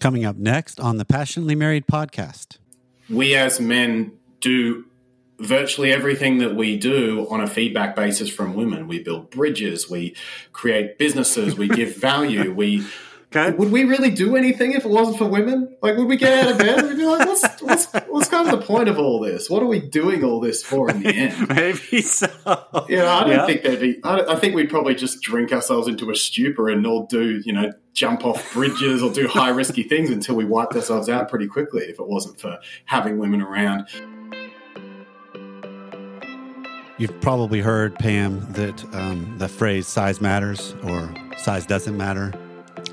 Coming up next on the Passionately Married podcast. We as men do virtually everything that we do on a feedback basis from women. We build bridges, we create businesses, we give value, we Okay. Would we really do anything if it wasn't for women? Like, would we get out of bed? We'd be like, what's, what's, what's kind of the point of all this? What are we doing all this for in the end? Maybe so. Yeah, I don't yeah. think there'd be, I, I, think we'd probably just drink ourselves into a stupor and all do, you know, jump off bridges or do high risky things until we wiped ourselves out pretty quickly if it wasn't for having women around. You've probably heard, Pam, that um, the phrase size matters or size doesn't matter.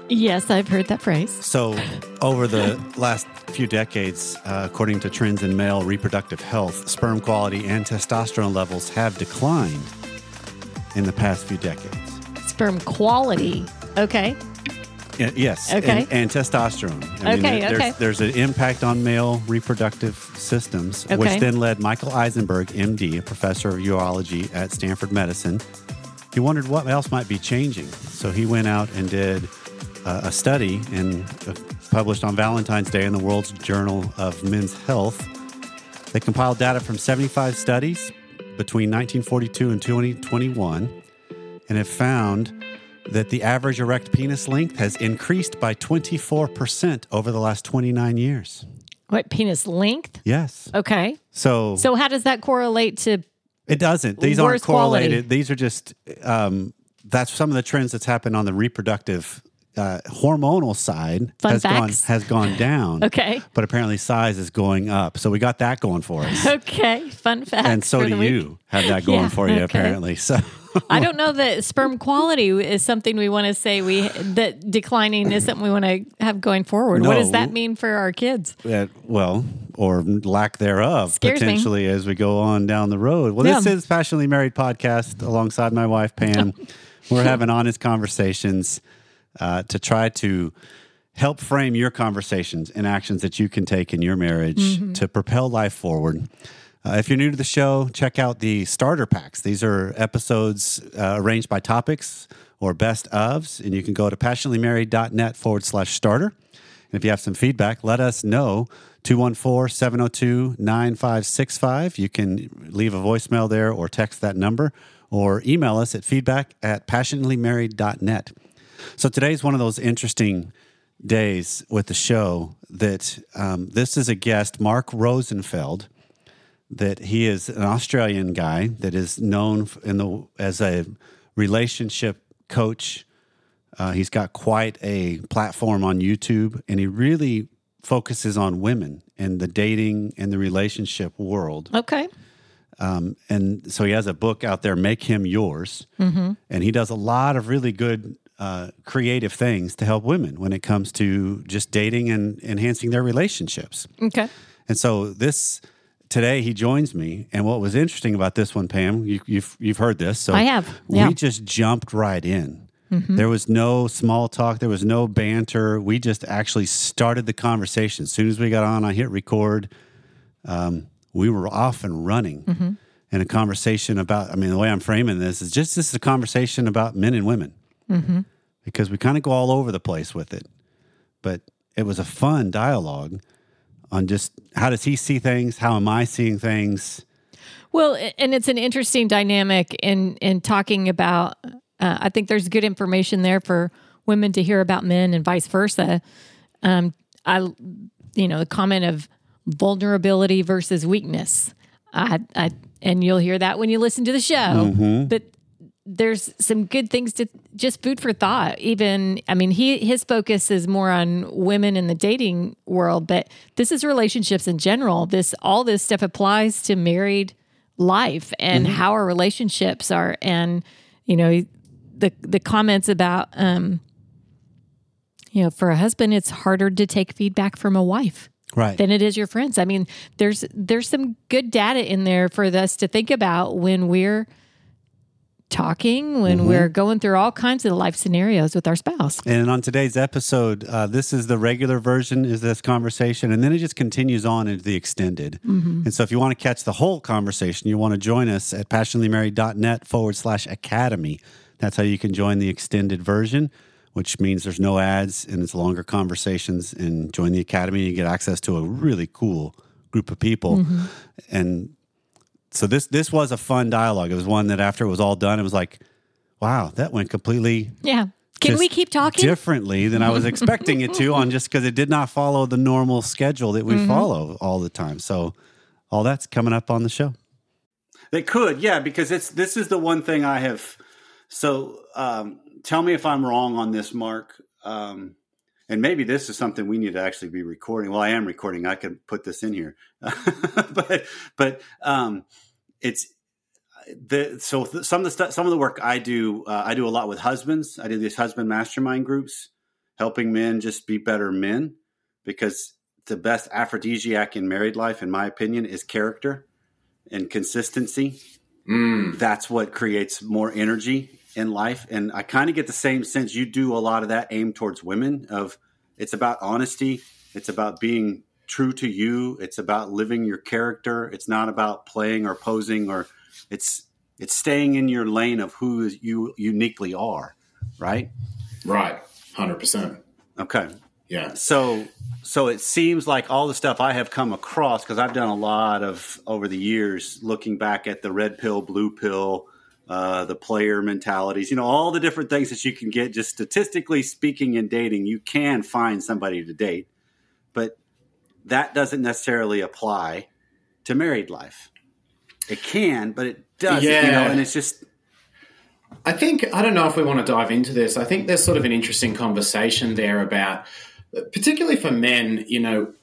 Yes, I've heard that phrase. So, over the last few decades, uh, according to trends in male reproductive health, sperm quality and testosterone levels have declined in the past few decades. Sperm quality, okay. Yeah, yes. Okay. And, and testosterone. I okay. Mean, there's, okay. There's an impact on male reproductive systems, okay. which then led Michael Eisenberg, MD, a professor of urology at Stanford Medicine. He wondered what else might be changing. So he went out and did uh, a study and uh, published on Valentine's Day in the World's Journal of Men's Health. They compiled data from 75 studies between 1942 and 2021 and have found that the average erect penis length has increased by 24% over the last 29 years. What penis length? Yes. Okay. So So how does that correlate to it doesn't. These aren't correlated. Quality. These are just um, that's some of the trends that's happened on the reproductive uh, hormonal side Fun has facts. gone has gone down. Okay. But apparently size is going up. So we got that going for us. Okay. Fun fact. And so do you have that going Yeah, for you okay. apparently. So I don't know that sperm quality is something we want to say we that declining is something we want to have going forward. what does that mean for our kids? uh, well, or lack thereof Scares me. potentially as we go on down the road. Well, this is Passionately Married podcast alongside my wife Pam. We're having honest conversations uh, to try to help frame your conversations and actions that you can take in your marriage Mm-hmm. to propel life forward. Uh, if you're new to the show, check out the starter packs. These are episodes uh, arranged by topics or best ofs, and you can go to passionatelymarried.net forward slash starter. And if you have some feedback, let us know. 214 702 9565. You can leave a voicemail there or text that number or email us at feedback at passionatelymarried.net. So today's one of those interesting days with the show that um, this is a guest, Mark Rosenfeld, that he is an Australian guy that is known in the as a relationship coach. Uh, he's got quite a platform on YouTube, and he really focuses on women and the dating and the relationship world. Okay. Um, and so he has a book out there, Make Him Yours. And he does a lot of really good uh, creative things to help women when it comes to just dating and enhancing their relationships. Okay. And so this today he joins me. And what was interesting about this one, Pam, you, you've you've heard this. So I have, yeah. We just jumped right in. There was no small talk. There was no banter. We just actually started the conversation. As soon as we got on, I hit record. Um, we were off and running. And a conversation about, I mean, the way I'm framing this is just this is a conversation about men and women because we kind of go all over the place with it. But it was a fun dialogue on just how does he see things? How am I seeing things? Well, and it's an interesting dynamic in in talking about. Uh, I think there's good information there for women to hear about men and vice versa. Um, I, you know, the comment of vulnerability versus weakness. I, I, and you'll hear that when you listen to the show. But there's some good things to just food for thought. Even, I mean, he his focus is more on women in the dating world, but this is relationships in general. This all this stuff applies to married life and how our relationships are. And you know, the the comments about, um, you know, for a husband, it's harder to take feedback from a wife Right. than it is your friends. I mean, there's there's some good data in there for us to think about when we're talking, when we're going through all kinds of life scenarios with our spouse. And on today's episode, uh, this is the regular version, is this conversation, and then it just continues on into the extended. And so if you want to catch the whole conversation, you want to join us at passionatelymarried.net forward slash academy. That's how you can join the extended version which means there's no ads and it's longer conversations. And join the academy, you get access to a really cool group of people. Mm-hmm. And so this this was a fun dialogue. It was one that after it was all done, it was like, wow, that went completely yeah. Can we keep talking differently than I was expecting it to? On just because it did not follow the normal schedule that we mm-hmm. follow all the time. So all that's coming up on the show. They could, yeah, because it's this is the one thing I have. So um, tell me if I'm wrong on this, Mark. Um, and maybe this is something we need to actually be recording. Well, I am recording. I can put this in here, but but um, it's the so some of the stuff, some of the work I do, uh, I do a lot with husbands. I do these husband mastermind groups, helping men just be better men, because the best aphrodisiac in married life, in my opinion, is character and consistency. Mm. That's what creates more energy in life. And I kind of get the same sense you do a lot of that aim towards women of it's about honesty. It's about being true to you. It's about living your character. It's not about playing or posing or it's it's staying in your lane of who you uniquely are, right? Right. 100%. Okay. Yeah. So so it seems like all the stuff I have come across because I've done a lot of over the years looking back at the red pill, blue pill, uh, the player mentalities, you know, all the different things that you can get. Just statistically speaking, in dating, you can find somebody to date, that doesn't necessarily apply to married life. It can, but it does. Yeah. You know, and it's just. I think I don't know if we want to dive into this. I think there's sort of an interesting conversation there about, particularly for men. You know,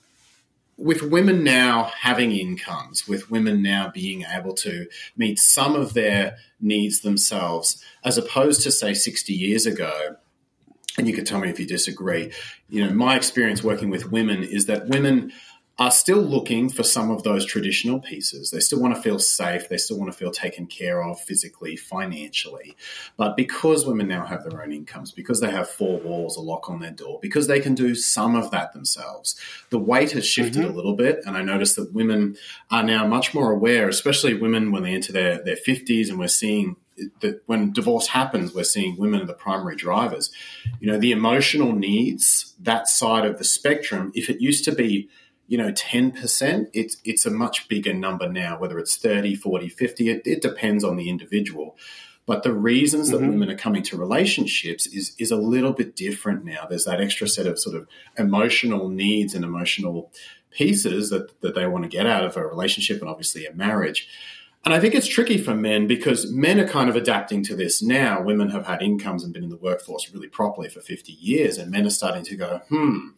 with women now having incomes, with women now being able to meet some of their needs themselves, as opposed to, say, 60 years ago, and you can tell me if you disagree, you know, my experience working with women is that women are still looking for some of those traditional pieces. They still want to feel safe. They still want to feel taken care of physically, financially. But because women now have their own incomes, because they have four walls, a lock on their door, because they can do some of that themselves, the weight has shifted mm-hmm. a little bit. And I notice that women are now much more aware, especially women when they enter their, their 50s, and we're seeing that when divorce happens, we're seeing women are the primary drivers. You know, the emotional needs, that side of the spectrum, if it used to be you know 10% it's it's a much bigger number now whether it's 30 40 50 it, it depends on the individual but the reasons that mm-hmm. women are coming to relationships is is a little bit different now there's that extra set of sort of emotional needs and emotional pieces that that they want to get out of a relationship and obviously a marriage and I think it's tricky for men because men are kind of adapting to this now. Women have had incomes and been in the workforce really properly for 50 years, and men are starting to go, hmm,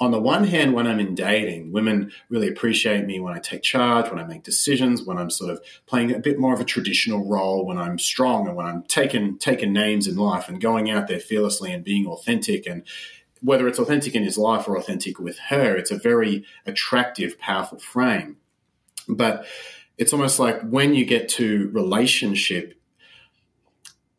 on the one hand, when I'm in dating, women really appreciate me when I take charge, when I make decisions, when I'm sort of playing a bit more of a traditional role, when I'm strong and when I'm taking taking names in life and going out there fearlessly and being authentic and whether it's authentic in his life or authentic with her, it's a very attractive, powerful frame. But it's almost like when you get to relationship,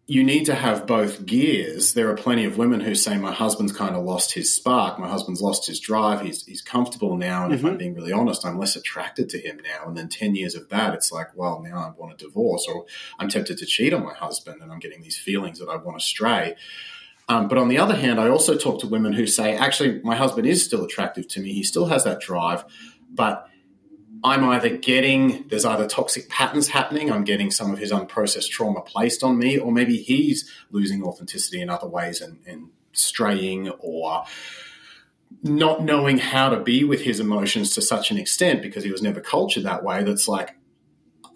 you need to have both gears. There are plenty of women who say, My husband's kind of lost his spark. My husband's lost his drive. He's, he's comfortable now. And mm-hmm. if I'm mm-hmm. being really honest, I'm less attracted to him now. And then 10 years of that, it's like, Well, now I want a divorce, or I'm tempted to cheat on my husband and I'm getting these feelings that I want to stray. Um, but on the other hand, I also talk to women who say, Actually, my husband is still attractive to me. He still has that drive, but I'm either getting, there's either toxic patterns happening, I'm getting some of his unprocessed trauma placed on me, or maybe he's losing authenticity in other ways and, and straying or not knowing how to be with his emotions to such an extent because he was never cultured that way. That's like,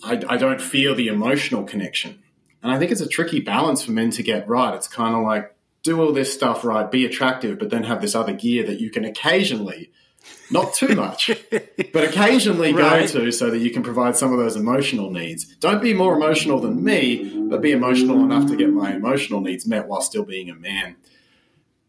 I, I don't feel the emotional connection. And I think it's a tricky balance for men to get right. It's kind of like, do all this stuff right, be attractive, but then have this other gear that you can occasionally not too much, but occasionally right. go to so that you can provide some of those emotional needs. Don't be more emotional than me, but be emotional enough to get my emotional needs met while still being a man.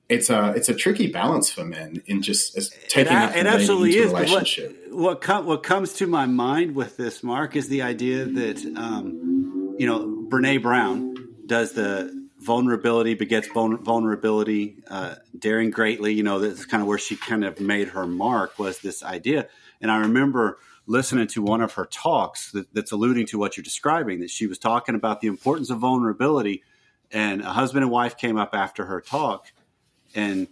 It's a it's a tricky balance for men in just taking it, that it absolutely is. Relationship. What what, com- what, comes to my mind with this, Mark, is the idea that um, you know Brene Brown does the vulnerability begets vulnerability, uh, daring greatly. You know, that's kind of where she kind of made her mark was this idea. And I remember listening to one of her talks that, that's alluding to what you're describing, that she was talking about the importance of vulnerability and a husband and wife came up after her talk, and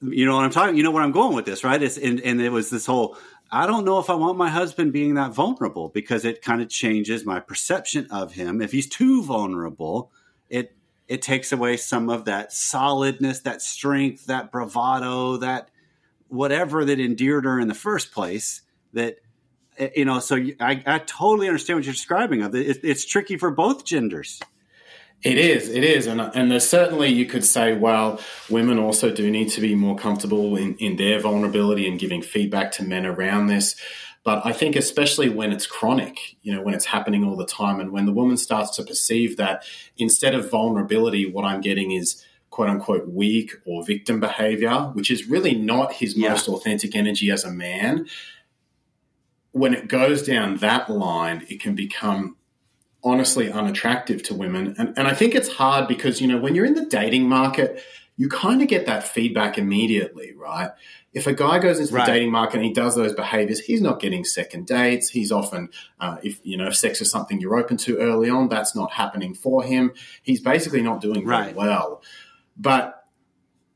you know what I'm talking. You know where I'm going with this, right? It's and, and it was this whole. I don't know if I want my husband being that vulnerable because it kind of changes my perception of him. If he's too vulnerable, it it takes away some of that solidness, that strength, that bravado, that whatever that endeared her in the first place. That eh, you know, so I, I totally understand what you're describing. Of it, it's tricky for both genders. It is, it is, and and there's certainly you could say, well, women also do need to be more comfortable in in their vulnerability and giving feedback to men around this. But I think especially when it's chronic, you know, when it's happening all the time, and when the woman starts to perceive that instead of vulnerability, what I'm getting is quote unquote weak or victim behavior, which is really not his yeah. most authentic energy as a man. When it goes down that line, it can become honestly unattractive to women. And, and I think it's hard because, you know, when you're in the dating market, you kind of get that feedback immediately, right? If a guy goes into right. the dating market and he does those behaviors, he's not getting second dates. He's often, uh, if you know, if sex is something you're open to early on, that's not happening for him. He's basically not doing right. very well. But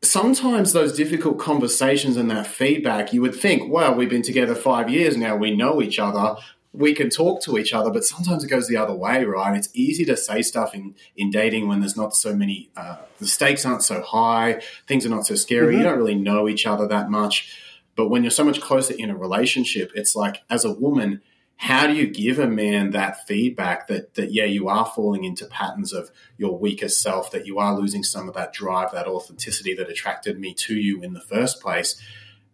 sometimes those difficult conversations and that feedback, you would think, well, we've been together five years now, we know each other we can talk to each other, but sometimes it goes the other way, right? It's easy to say stuff in, in dating when there's not so many, uh, the stakes aren't so high, things are not so scary, mm-hmm. you don't really know each other that much. But when you're so much closer in a relationship, it's like as a woman, how do you give a man that feedback that that yeah you are falling into patterns of your weaker self that you are losing some of that drive that authenticity that attracted me to you in the first place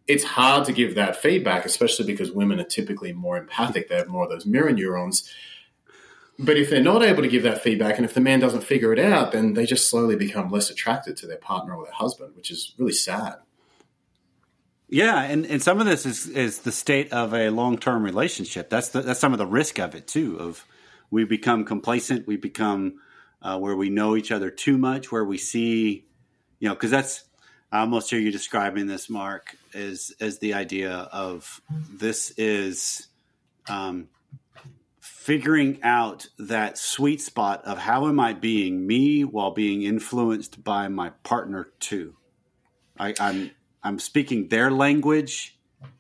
it's hard to give that feedback, especially because women are typically more empathic. They have more of those mirror neurons. But if they're not able to give that feedback, and if the man doesn't figure it out, then they just slowly become less attracted to their partner or their husband, which is really sad. Yeah, and, and some of this is, is the state of a long term relationship. That's the, that's some of the risk of it too. Of we become complacent, we become uh, where we know each other too much, where we see, you know, because that's I almost hear you describing this, Mark, as as the idea of this is um, figuring out that sweet spot of how am I being me while being influenced by my partner too. I, I'm I'm speaking their language,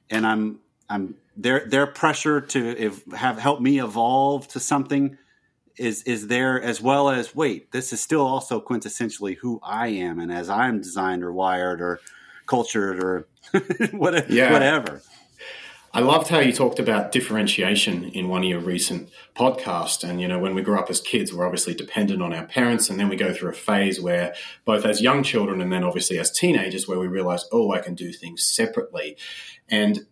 and I'm I'm their their pressure to if, have help me evolve to something is is there as well as wait this is still also quintessentially who i am and as i'm designed or wired or cultured or whatever, yeah. whatever. I loved how you talked about differentiation in one of your recent podcasts. And you know when we grew up as kids we're obviously dependent on our parents. And then we go through a phase where both as young children and then obviously as teenagers where we realize oh i can do things separately. And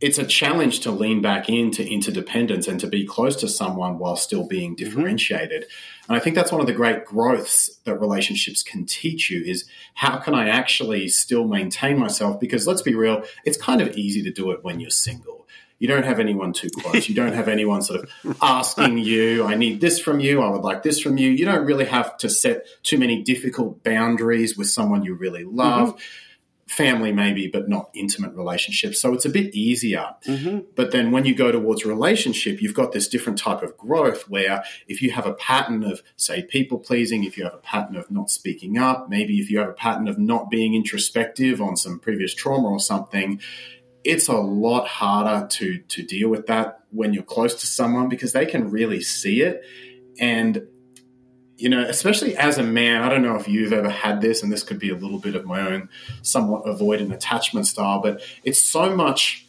it's a challenge to lean back into interdependence and to be close to someone while still being mm-hmm. differentiated. Mm-hmm. And I think that's one of the great growths that relationships can teach you is how can I actually still maintain myself? Because let's be real, it's kind of easy to do it when you're single. You don't have anyone too close. You don't have anyone sort of asking you, I need this from you. I would like this from you. You don't really have to set too many difficult boundaries with someone you really love. Mm-hmm family maybe but not intimate relationships. So it's a bit easier. Mm-hmm. but then when you go towards relationship you've got this different type of growth where if you have a pattern of say people pleasing if you have a pattern of not speaking up maybe if you have a pattern of not being introspective on some previous trauma or something it's a lot harder to to deal with that when you're close to someone because they can really see it. And you know, especially as a man, I don't know if you've ever had this, and this could be a little bit of my own somewhat avoidant attachment style, but it's so much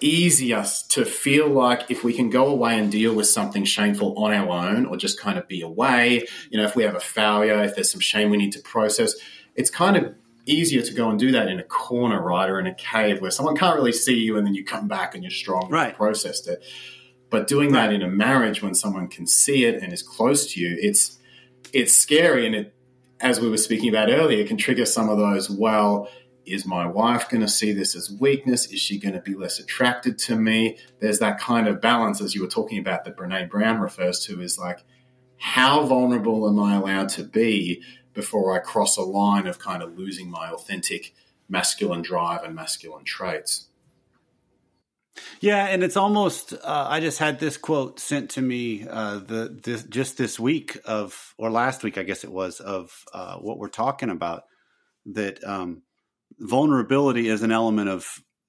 easier to feel like if we can go away and deal with something shameful on our own or just kind of be away, you know, if we have a failure, if there's some shame we need to process, it's kind of easier to go and do that in a corner, right, or in a cave where someone can't really see you and then you come back and you're strong right. and processed it. But doing that in a marriage when someone can see it and is close to you, it's it's scary and it as we were speaking about earlier, it can trigger some of those, well, is my wife going to see this as weakness? Is she going to be less attracted to me? There's that kind of balance, as you were talking about, that Brene Brown refers to, is like, how vulnerable am I allowed to be before I cross a line of kind of losing my authentic masculine drive and masculine traits? Yeah, and it's almost. Uh, I just had this quote sent to me uh, the this, just this week of or last week, I guess it was of uh, what we're talking about. That um, vulnerability is an element of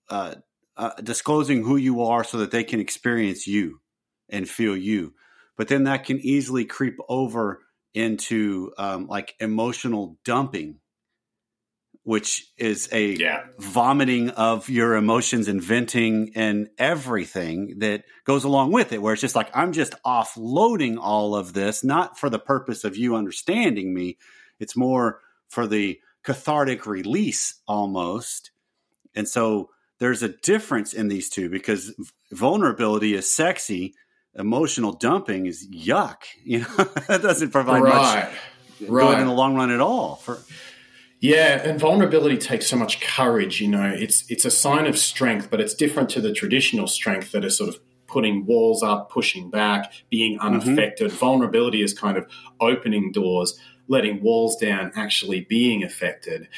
uh, uh, disclosing who you are, so that they can experience you and feel you. But then that can easily creep over into um, like emotional dumping which is a yeah. vomiting of your emotions and venting and everything that goes along with it, where it's just like, I'm just offloading all of this, not for the purpose of you understanding me. It's more for the cathartic release almost. And so there's a difference in these two because vulnerability is sexy. Emotional dumping is yuck. You know, that doesn't provide right. much right. good in the long run at all. For yeah, and vulnerability takes so much courage. You know, it's it's a sign of strength, but it's different to the traditional strength that is sort of putting walls up, pushing back, being mm-hmm. unaffected. Mm-hmm. Vulnerability is kind of opening doors, letting walls down, actually being affected.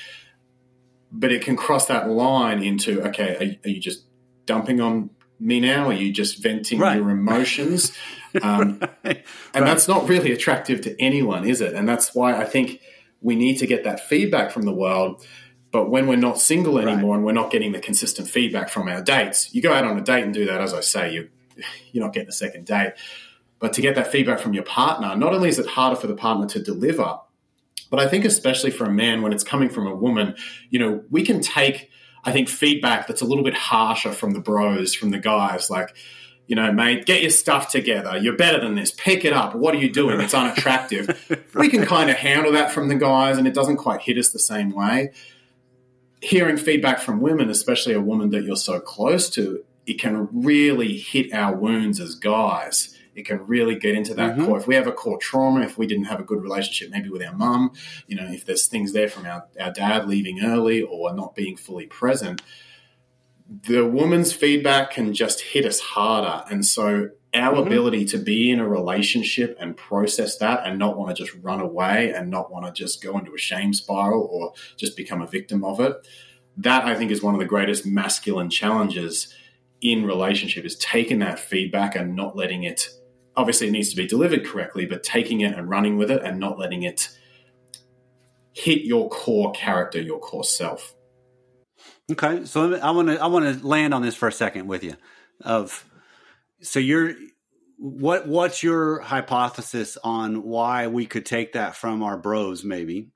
But it can cross that line into okay, are, are you just dumping on me now? Are you just venting right. your emotions? Um. And right. that's not really attractive to anyone, is it? And that's why I think we need to get that feedback from the world. But when we're not single anymore right. and we're not getting the consistent feedback from our dates, you go out on a date and do that, as I say, you, you're not getting a second date. But to get that feedback from your partner, not only is it harder for the partner to deliver, but I think especially for a man when it's coming from a woman, you know, we can take, I think, feedback that's a little bit harsher from the bros, from the guys, like, you know, mate, get your stuff together. You're better than this. Pick it up. What are you doing? It's unattractive. right. We can kind of handle that from the guys, and it doesn't quite hit us the same way. Hearing feedback from women, especially a woman that you're so close to, it can really hit our wounds as guys. It can really get into that mm-hmm. core. If we have a core trauma, if we didn't have a good relationship maybe with our mum, you know, if there's things there from our, our dad leaving early or not being fully present, the woman's feedback can just hit us harder. And so our mm-hmm. ability to be in a relationship and process that and not want to just run away and not want to just go into a shame spiral or just become a victim of it, that I think is one of the greatest masculine challenges in relationship is taking that feedback and not letting it obviously it needs to be delivered correctly, but taking it and running with it and not letting it hit your core character, your core self. Okay, so I want to I want to land on this for a second with you. Of so you're what what's your hypothesis on why we could take that from our bros maybe?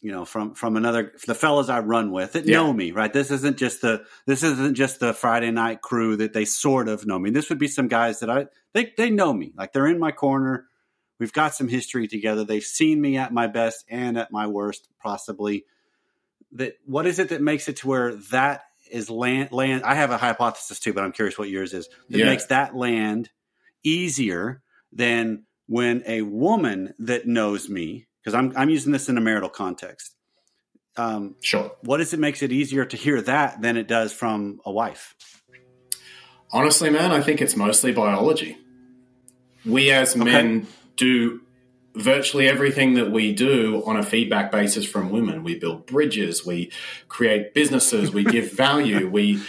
You know from from another the fellas i run with that yeah. know me right? This isn't just the this isn't just the friday night crew that they sort of know me. This would be some guys that i they they know me. Like they're in my corner. We've got some history together. They've seen me at my best and at my worst possibly that what is it that makes it to where that is land land I have a hypothesis too, but I'm curious what yours is. That yeah. makes that land easier than when a woman that knows me, because I'm I'm using this in a marital context. Um, sure. What is it makes it easier to hear that than it does from a wife? Honestly, man, I think it's mostly biology. We as okay. men do virtually everything that we do on a feedback basis from women. We build bridges, we create businesses, we give value, we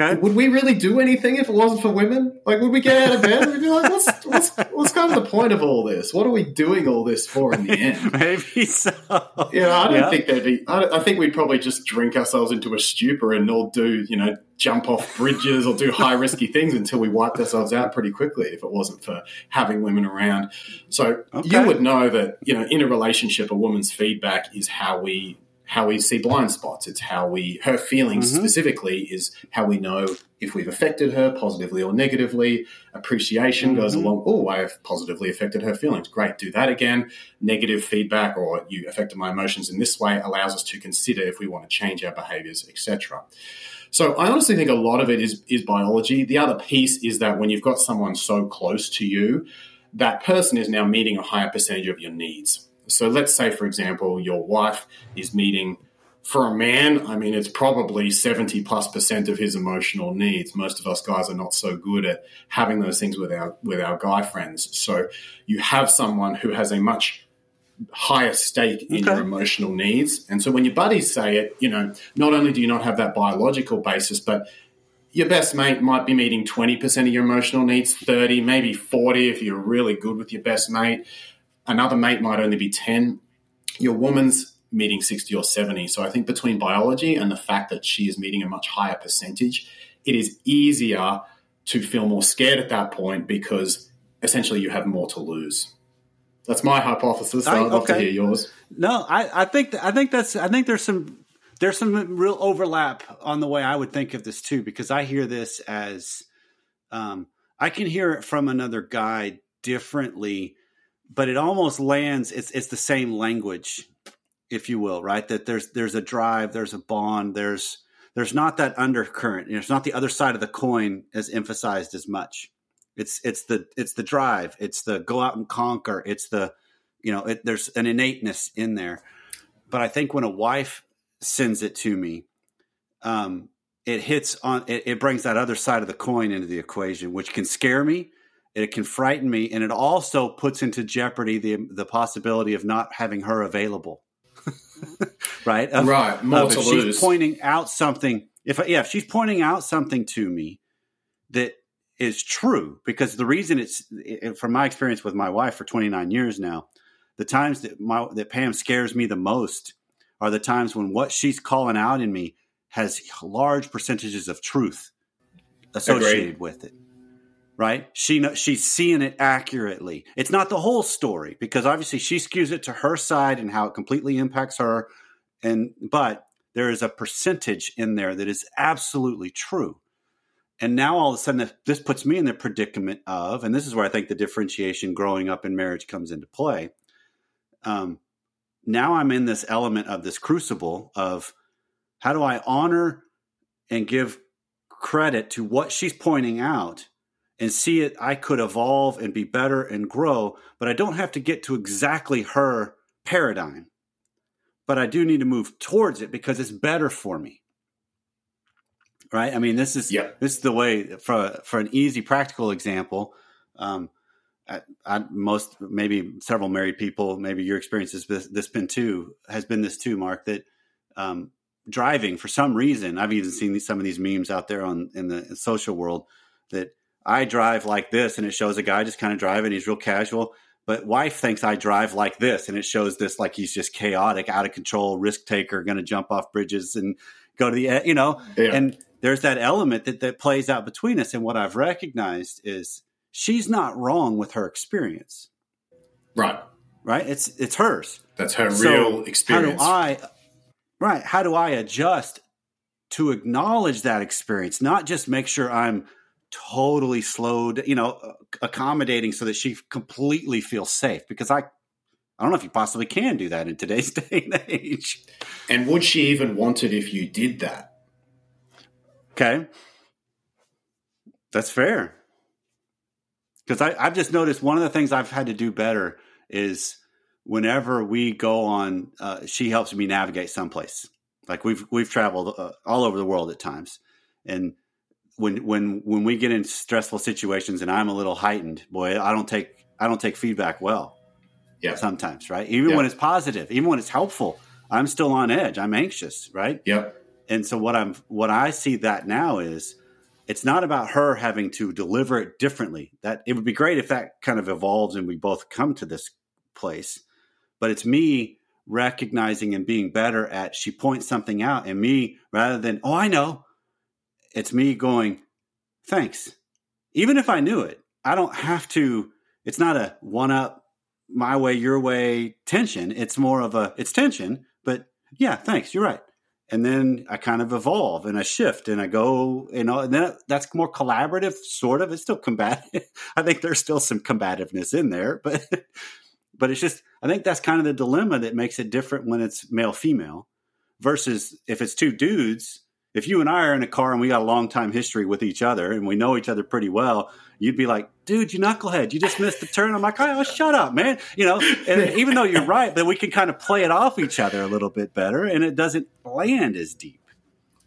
Okay. Would we really do anything if it wasn't for women? Like, would we get out of bed? We'd be like, what's, what's, what's kind of the point of all this? What are we doing all this for in the end? Maybe so. Yeah, I don't yeah. think there'd be, I, I, think we'd probably just drink ourselves into a stupor and all do, you know, jump off bridges or do high risky things until we wiped ourselves out pretty quickly if it wasn't for having women around. So okay. you would know that, you know, in a relationship, a woman's feedback is how we how we see blind spots. It's how we, her feelings mm-hmm. specifically is how we know if we've affected her positively or negatively. Appreciation mm-hmm. goes along, oh, I have positively affected her feelings. Great, do that again. Negative feedback or you affected my emotions in this way allows us to consider if we want to change our behaviors, etc. So I honestly think a lot of it is, is biology. The other piece is that when you've got someone so close to you, that person is now meeting a higher percentage of your needs. So let's say, for example, your wife is meeting for a man, I mean, it's probably 70 plus percent of his emotional needs. Most of us guys are not so good at having those things with our, with our guy friends. So you have someone who has a much higher stake in okay. your emotional needs. And so when your buddies say it, you know, not only do you not have that biological basis, but your best mate might be meeting 20% of your emotional needs, 30, maybe 40 if you're really good with your best mate. Another mate might only be 10. Your woman's meeting 60 or 70. So I think between biology and the fact that she is meeting a much higher percentage, it is easier to feel more scared at that point because essentially you have more to lose. That's my hypothesis. So I, would love okay. to hear yours. No, I, I think I think that's I think there's some there's some real overlap on the way I would think of this too, because I hear this as um, I can hear it from another guy differently, but it almost lands. It's it's the same language, if you will, right? That there's there's a drive, there's a bond, there's there's not that undercurrent. You know, it's not the other side of the coin as emphasized as much. It's it's the it's the drive. It's the go out and conquer. It's the you know it, there's an innateness in there. But I think when a wife sends it to me, um, it hits on it, it brings that other side of the coin into the equation, which can scare me. It can frighten me, and it also puts into jeopardy the the possibility of not having her available. right, of, right. More of, to if lose. she's pointing out something, if yeah, if she's pointing out something to me that is true, because the reason it's from my experience with my wife for 29 years now, the times that my that Pam scares me the most are the times when what she's calling out in me has large percentages of truth associated Agreed. with it. Right? She she's seeing it accurately. It's not the whole story because obviously she skews it to her side and how it completely impacts her. And but there is a percentage in there that is absolutely true. And now all of a sudden, this puts me in the predicament of, and this is where I think the differentiation growing up in marriage comes into play. Um, now I'm in this element of this crucible of how do I honor and give credit to what she's pointing out and see it I could evolve and be better and grow, but I don't have to get to exactly her paradigm. But I do need to move towards it because it's better for me. Right? I mean, this is yeah. this is the way for for an easy practical example. Um, I, I, most maybe several married people, maybe your experience has this, this been too has been this too, Mark. That um, driving for some reason, I've even seen these, some of these memes out there on in the social world that I drive like this, and it shows a guy just kind of driving. He's real casual, but wife thinks I drive like this, and it shows this like he's just chaotic, out of control, risk taker, going to jump off bridges and go to the you know. Yeah. And there's that element that that plays out between us. And what I've recognized is she's not wrong with her experience. Right. Right? It's it's hers. That's her so real experience. How do I Right, how do I adjust to acknowledge that experience, not just make sure I'm totally slowed, you know, accommodating so that she completely feels safe because I I don't know if you possibly can do that in today's day and age. And would she even want it if you did that? Okay. That's fair because I've just noticed one of the things I've had to do better is whenever we go on, uh, she helps me navigate someplace. Like we've we've traveled uh, all over the world at times, and when when when we get in stressful situations and I'm a little heightened, boy, I don't take I don't take feedback well. Yeah. Sometimes, right? Even yeah. when it's positive, even when it's helpful, I'm still on edge. I'm anxious, right? Yep. And so what I'm what I see that now is it's not about her having to deliver it differently. That it would be great if that kind of evolves and we both come to this place. But it's me recognizing and being better at she points something out and me rather than, oh, I know. It's me going, thanks. Even if I knew it, I don't have to, it's not a one up my way, your way tension. It's more of a, it's tension, but yeah, thanks. You're right and then I kind of evolve and I shift and I go, you know, and then that's more collaborative, sort of. It's still combative. I think there's still some combativeness in there, but but it's just I think that's kind of the dilemma that makes it different when it's male female versus if it's two dudes. If you and I are in a car and we got a long time history with each other and we know each other pretty well, you'd be like, dude, you knucklehead, you just missed the turn. I'm like, oh, shut up, man. You know, and even though you're right, but we can kind of play it off each other a little bit better and it doesn't land as deep.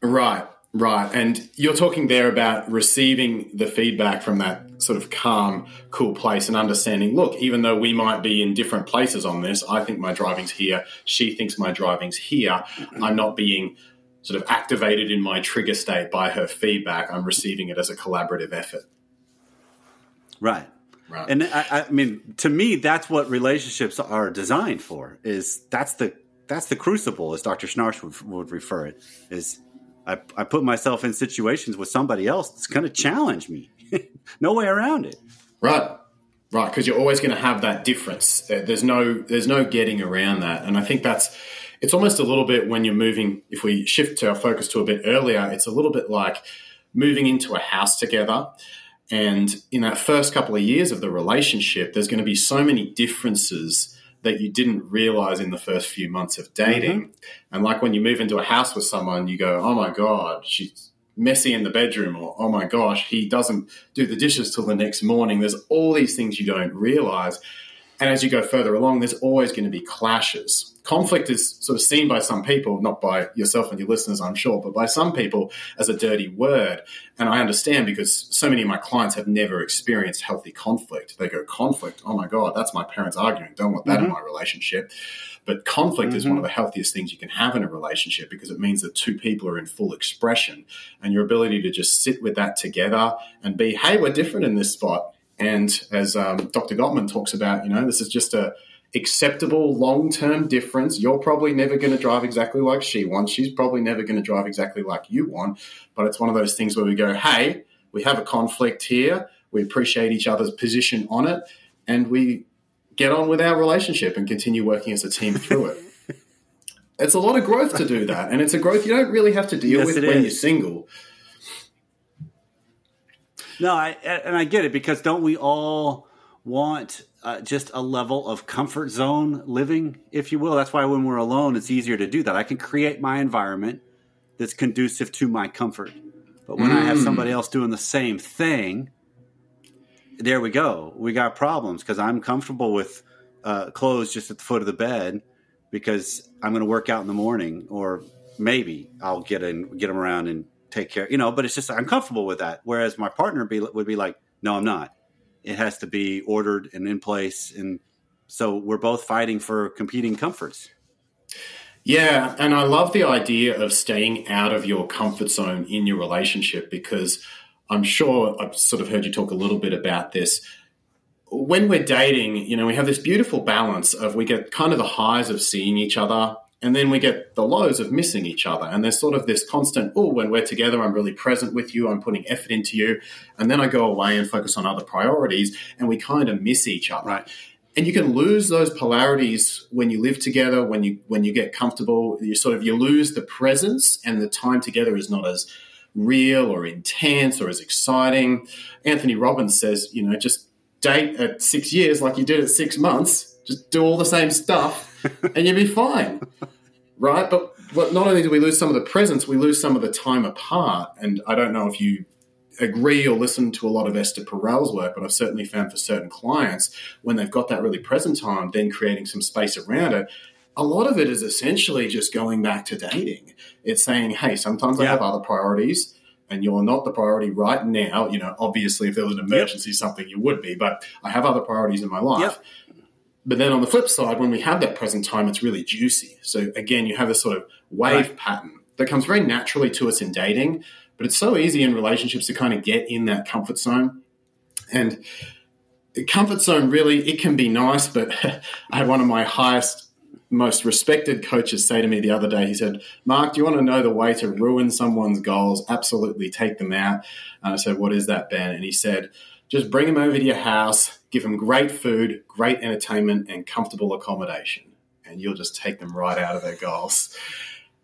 Right, right. And you're talking there about receiving the feedback from that sort of calm, cool place and understanding, look, even though we might be in different places on this, I think my driving's here. She thinks my driving's here. I'm not being sort of activated in my trigger state by her feedback, I'm receiving it as a collaborative effort. Right. Right. And I, I mean, to me, that's what relationships are designed for. Is that's the that's the crucible, as Dr. Schnarch would, would refer it. Is I, I put myself in situations with somebody else that's going to challenge me. no way around it. Right. Right, because you're always going to have that difference. Uh, there's no there's no getting around that, and I think that's it's almost a little bit when you're moving. If we shift our focus to a bit earlier, it's a little bit like moving into a house together. And in that first couple of years of the relationship, there's going to be so many differences that you didn't realize in the first few months of dating. Mm-hmm. And like when you move into a house with someone, you go, oh my God, she's messy in the bedroom, or oh my gosh, he doesn't do the dishes till the next morning. There's all these things you don't realize. And as you go further along, there's always going to be clashes conflict is sort of seen by some people, not by yourself and your listeners, I'm sure, but by some people as a dirty word. And I understand because so many of my clients have never experienced healthy conflict. They go, conflict, oh my God, that's my parents arguing. Don't want that mm-hmm. in my relationship. But conflict mm-hmm. is one of mm-hmm. the healthiest things you can have in a relationship because it means that two people are in full expression and your ability to just sit with that together and be, hey, we're different in this spot. And as um, Dr. Gottman talks about, you know, this is just a, acceptable long term difference. You're probably never going to drive exactly like she wants. She's probably never going to drive exactly like you want. But it's one of those things where we go, hey, we have a conflict here. We appreciate each other's position on it. And we get on with our relationship and continue working as a team through it. it's a lot of growth to do that. And it's a growth you don't really have to deal yes, with when is. you're single. No, I, and I get it because don't we all want uh, just a level of comfort zone living, if you will. That's why when we're alone, it's easier to do that. I can create my environment that's conducive to my comfort. But when mm. I have mm. somebody else doing the same thing, there we go. We got problems because I'm comfortable with uh, clothes just at the foot of the bed because I'm going to work out in the morning, or maybe I'll get in, get them around and take care. You know, but it's just I'm comfortable with that. Whereas my partner be, would be like, "No, I'm not." it has to be ordered and in place and so we're both fighting for competing comforts yeah and i love the idea of staying out of your comfort zone in your relationship because i'm sure i've sort of heard you talk a little bit about this when we're dating you know we have this beautiful balance of we get kind of the highs of seeing each other and then we get the lows of missing each other. And there's sort of this constant, oh, when we're together, I'm really present with you, I'm putting effort into you. And then I go away and focus on other priorities, and we kind of miss each other. Right. And you can lose those polarities when you live together, when you when you get comfortable. You sort of you lose the presence, and the time together is not as real or intense or as exciting. Anthony Robbins says, you know, just date at six years like you did at six months. Just do all the same stuff and you'd be fine, right? But but not only do we lose some of the presence, we lose some of the time apart. And I don't know if you agree or listen to a lot of Esther Perel's work, but I've certainly found for certain clients when they've got that really present time, then creating some space around it. A lot of it is essentially just going back to dating. It's saying, hey, sometimes yeah. I have other priorities and you're not the priority right now. You know, obviously, if there was an emergency, yep. something you would be, but I have other priorities in my life. Yep. But then on the flip side, when we have that present time, it's really juicy. So again, you have this sort of wave right. pattern that comes very naturally to us in dating, but it's so easy in relationships to kind of get in that comfort zone. And comfort zone really, it can be nice, but I had one of my highest, most respected coaches say to me the other day, he said, Mark, do you want to know the way to ruin someone's goals? Absolutely take them out. And I said, What is that, Ben? And he said, just bring them over to your house, give them great food, great entertainment, and comfortable accommodation. And you'll just take them right out of their goals.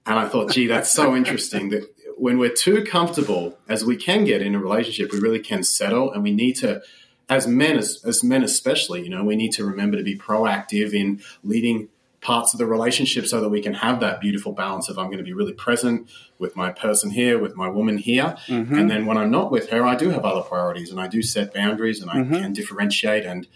And I thought, gee, that's so interesting that when we're too comfortable, as we can get in a relationship, we really can settle and we need to as men as, as men especially you know we need to remember to be proactive in leading parts of the relationship so that we can have that beautiful balance of I'm going to be really present with my person here, with my woman here. Mm-hmm. And then when I'm not with her, I do have other priorities and I do set boundaries and I mm-hmm. can differentiate. And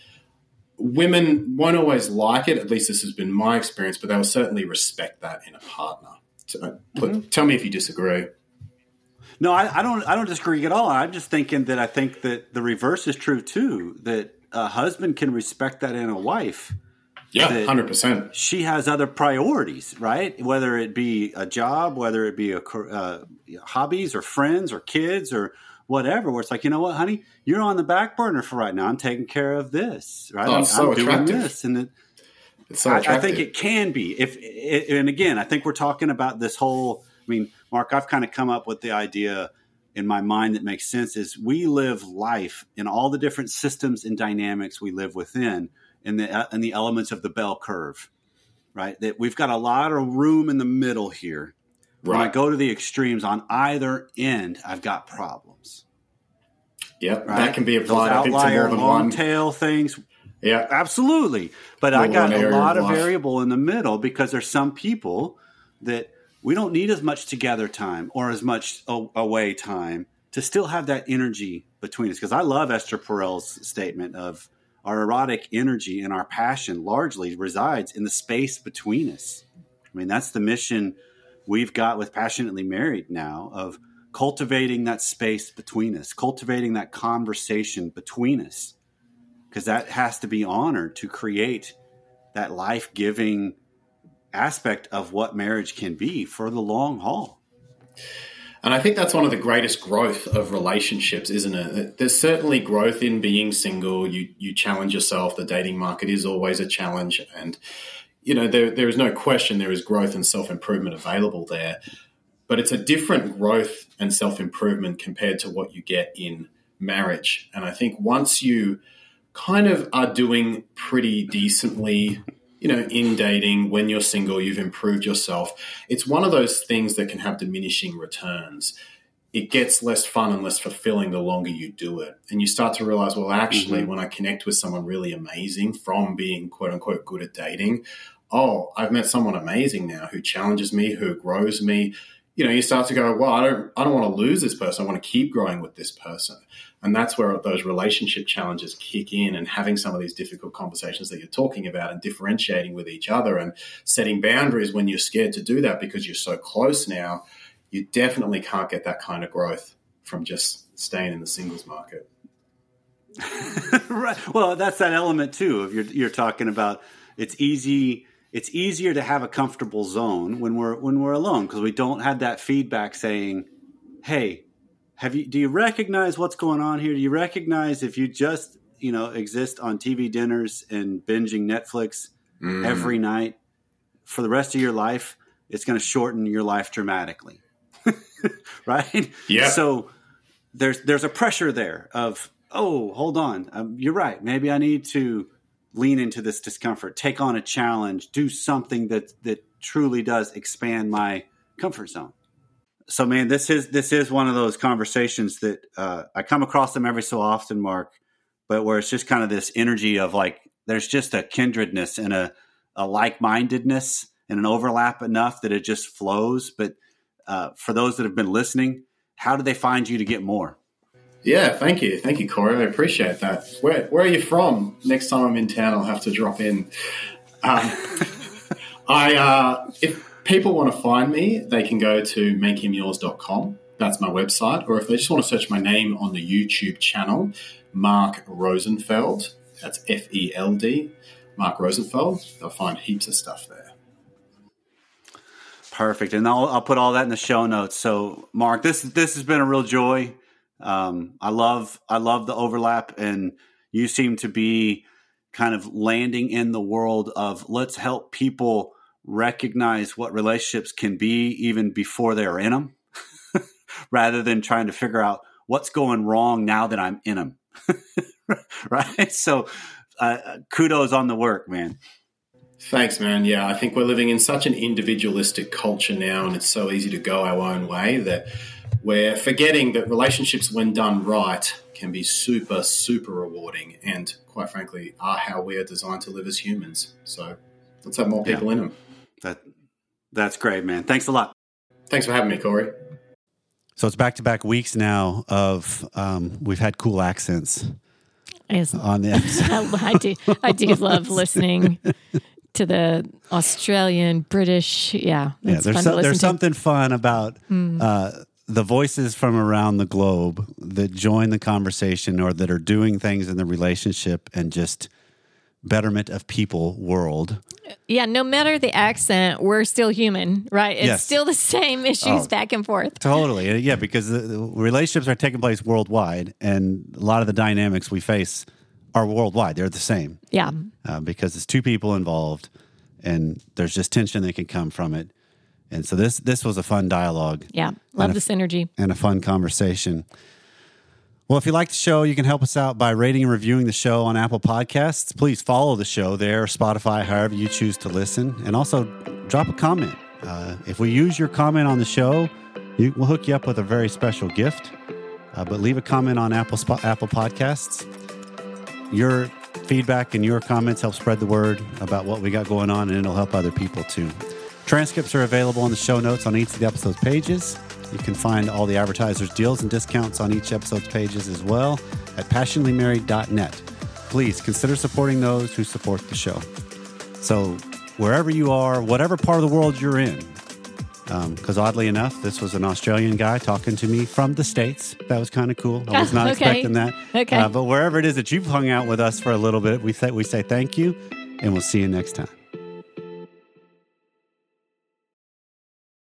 women won't always like it, at least this has been my experience, but they'll certainly respect that in a partner. So, uh, mm-hmm. Tell me if you disagree. No, I, I, don't. I don't disagree at all. I'm just thinking that I think that the reverse is true too. That a husband can respect that in a wife, Yeah, hundred percent. She has other priorities, right? Whether it be a job, whether it be a uh, hobbies or friends or kids or whatever. Where it's like, you know what, honey, you're on the back burner for right now. I'm taking care of this, right? Oh, I'm, so I'm doing this, and it, so I, I, think it can be. If and again, I think we're talking about this whole. I mean, Mark, I've kind of come up with the idea in my mind that makes sense is we live life in all the different systems and dynamics we live within in the uh, in the elements of the bell curve, right? That we've got a lot of room in the middle here. Right. When I go to the extremes on either end, I've got problems. Yep, right? that can be applied. Those outlier, long tail things. Yeah, absolutely. But I got a lot of, of variable in the middle because there's some people that we don't need as much together time or as much away time to still have that energy between us. Because I love Esther Perel's statement of our erotic energy and our passion largely resides in the space between us. I mean, that's the mission we've got with Passionately Married now of cultivating that space between us, cultivating that conversation between us, because that has to be honored to create that life giving aspect of what marriage can be for the long haul. And I think that's one of the greatest growth of relationships, isn't it? There's certainly growth in being single. You you challenge yourself. The dating market is always a challenge, and you know there there is no question there is growth and self improvement available there. But it's a different growth and self improvement compared to what you get in marriage. And I think once you kind of are doing pretty decently you know, in dating, when you're single, you've improved yourself. It's one of those things that can have diminishing returns. It gets less fun and less fulfilling the longer you do it. And you start to realize, well, actually, mm-hmm. when I connect with someone really amazing from being quote unquote good at dating, oh, I've met someone amazing now who challenges me, who grows me. You know, you start to go, well, I don't, I don't want to lose this person. I want to keep growing with this person. And that's where those relationship challenges kick in and having some of these difficult conversations that you're talking about and differentiating with each other and setting boundaries when you're scared to do that because you're so close now. You definitely can't get that kind of growth from just staying in the singles market. right. Well, that's that element too. Of you're you're talking about it's easy it's easier to have a comfortable zone when we're when we're alone because we don't have that feedback saying, "Hey, have you do you recognize what's going on here? Do you recognize if you just you know exist on TV dinners and binging Netflix mm. every night for the rest of your life, it's going to shorten your life dramatically, right? Yeah. So there's there's a pressure there of oh hold on um, you're right maybe I need to lean into this discomfort, take on a challenge, do something that that truly does expand my comfort zone so man, this is this is one of those conversations that uh, I come across them every so often, Mark, but where it's just kind of this energy of like there's just a kindredness and a, a like mindedness and an overlap enough that it just flows. But uh, for those that have been listening, how do they find you to get more? Yeah, thank you, thank you, Corey. I appreciate that. Where where are you from? Next time I'm in town, I'll have to drop in. Um, I uh, if people want to find me, they can go to makehimyours.com. That's my website. Or if they just want to search my name on the YouTube channel, Mark Rosenfeld, that's F E L D, Mark Rosenfeld, they'll find heaps of stuff there. Perfect, and I'll, I'll put all that in the show notes. So, Mark, this this has been a real joy. Um, I love I love the overlap, and you seem to be kind of landing in the world of let's help people recognize what relationships can be even before they're in them rather than trying to figure out what's going wrong now that I'm in them. right? So, uh, kudos on the work, man. Thanks, man. Yeah, I think we're living in such an individualistic culture now, and it's so easy to go our own way that we're forgetting that relationships, when done right, can be super, super rewarding and, quite frankly, are how we are designed to live as humans. So, let's have more people yeah. in them. That that's great, man. Thanks a lot. Thanks for having me, Corey. So it's back to back weeks now of um, we've had cool accents yes. on the episode. I do. I do love listening to the Australian, British. Yeah, yeah. There's so, there's to. something fun about mm. uh, the voices from around the globe that join the conversation or that are doing things in the relationship and just betterment of people world. Yeah, no matter the accent, we're still human, right? It's Yes. still the same issues Oh. back and forth. Totally. Yeah, because the, the relationships are taking place worldwide, and a lot of the dynamics we face are worldwide. They're the same Yeah. uh, because it's two people involved, and there's just tension that can come from it. And so this this was a fun dialogue Yeah. Love the synergy. and a fun conversation. Well, if you like the show, you can help us out by rating and reviewing the show on Apple Podcasts. Please follow the show there, Spotify, however you choose to listen, and also drop a comment. Uh, if we use your comment on the show, you, we'll hook you up with a very special gift. Uh, but leave a comment on Apple Apple Podcasts. Your feedback and your comments help spread the word about what we got going on, and it'll help other people too. Transcripts are available in the show notes on each of the episode's pages. You can find all the advertisers' deals and discounts on each episode's pages as well at passionatelymarried.net. Please consider supporting those who support the show. So, wherever you are, whatever part of the world you're in, because oddly enough, this was an Australian guy talking to me from the States. That was kind of cool. I was not Okay. expecting that. Okay. Uh, but wherever it is that you've hung out with us for a little bit, we say, we say thank you, and we'll see you next time.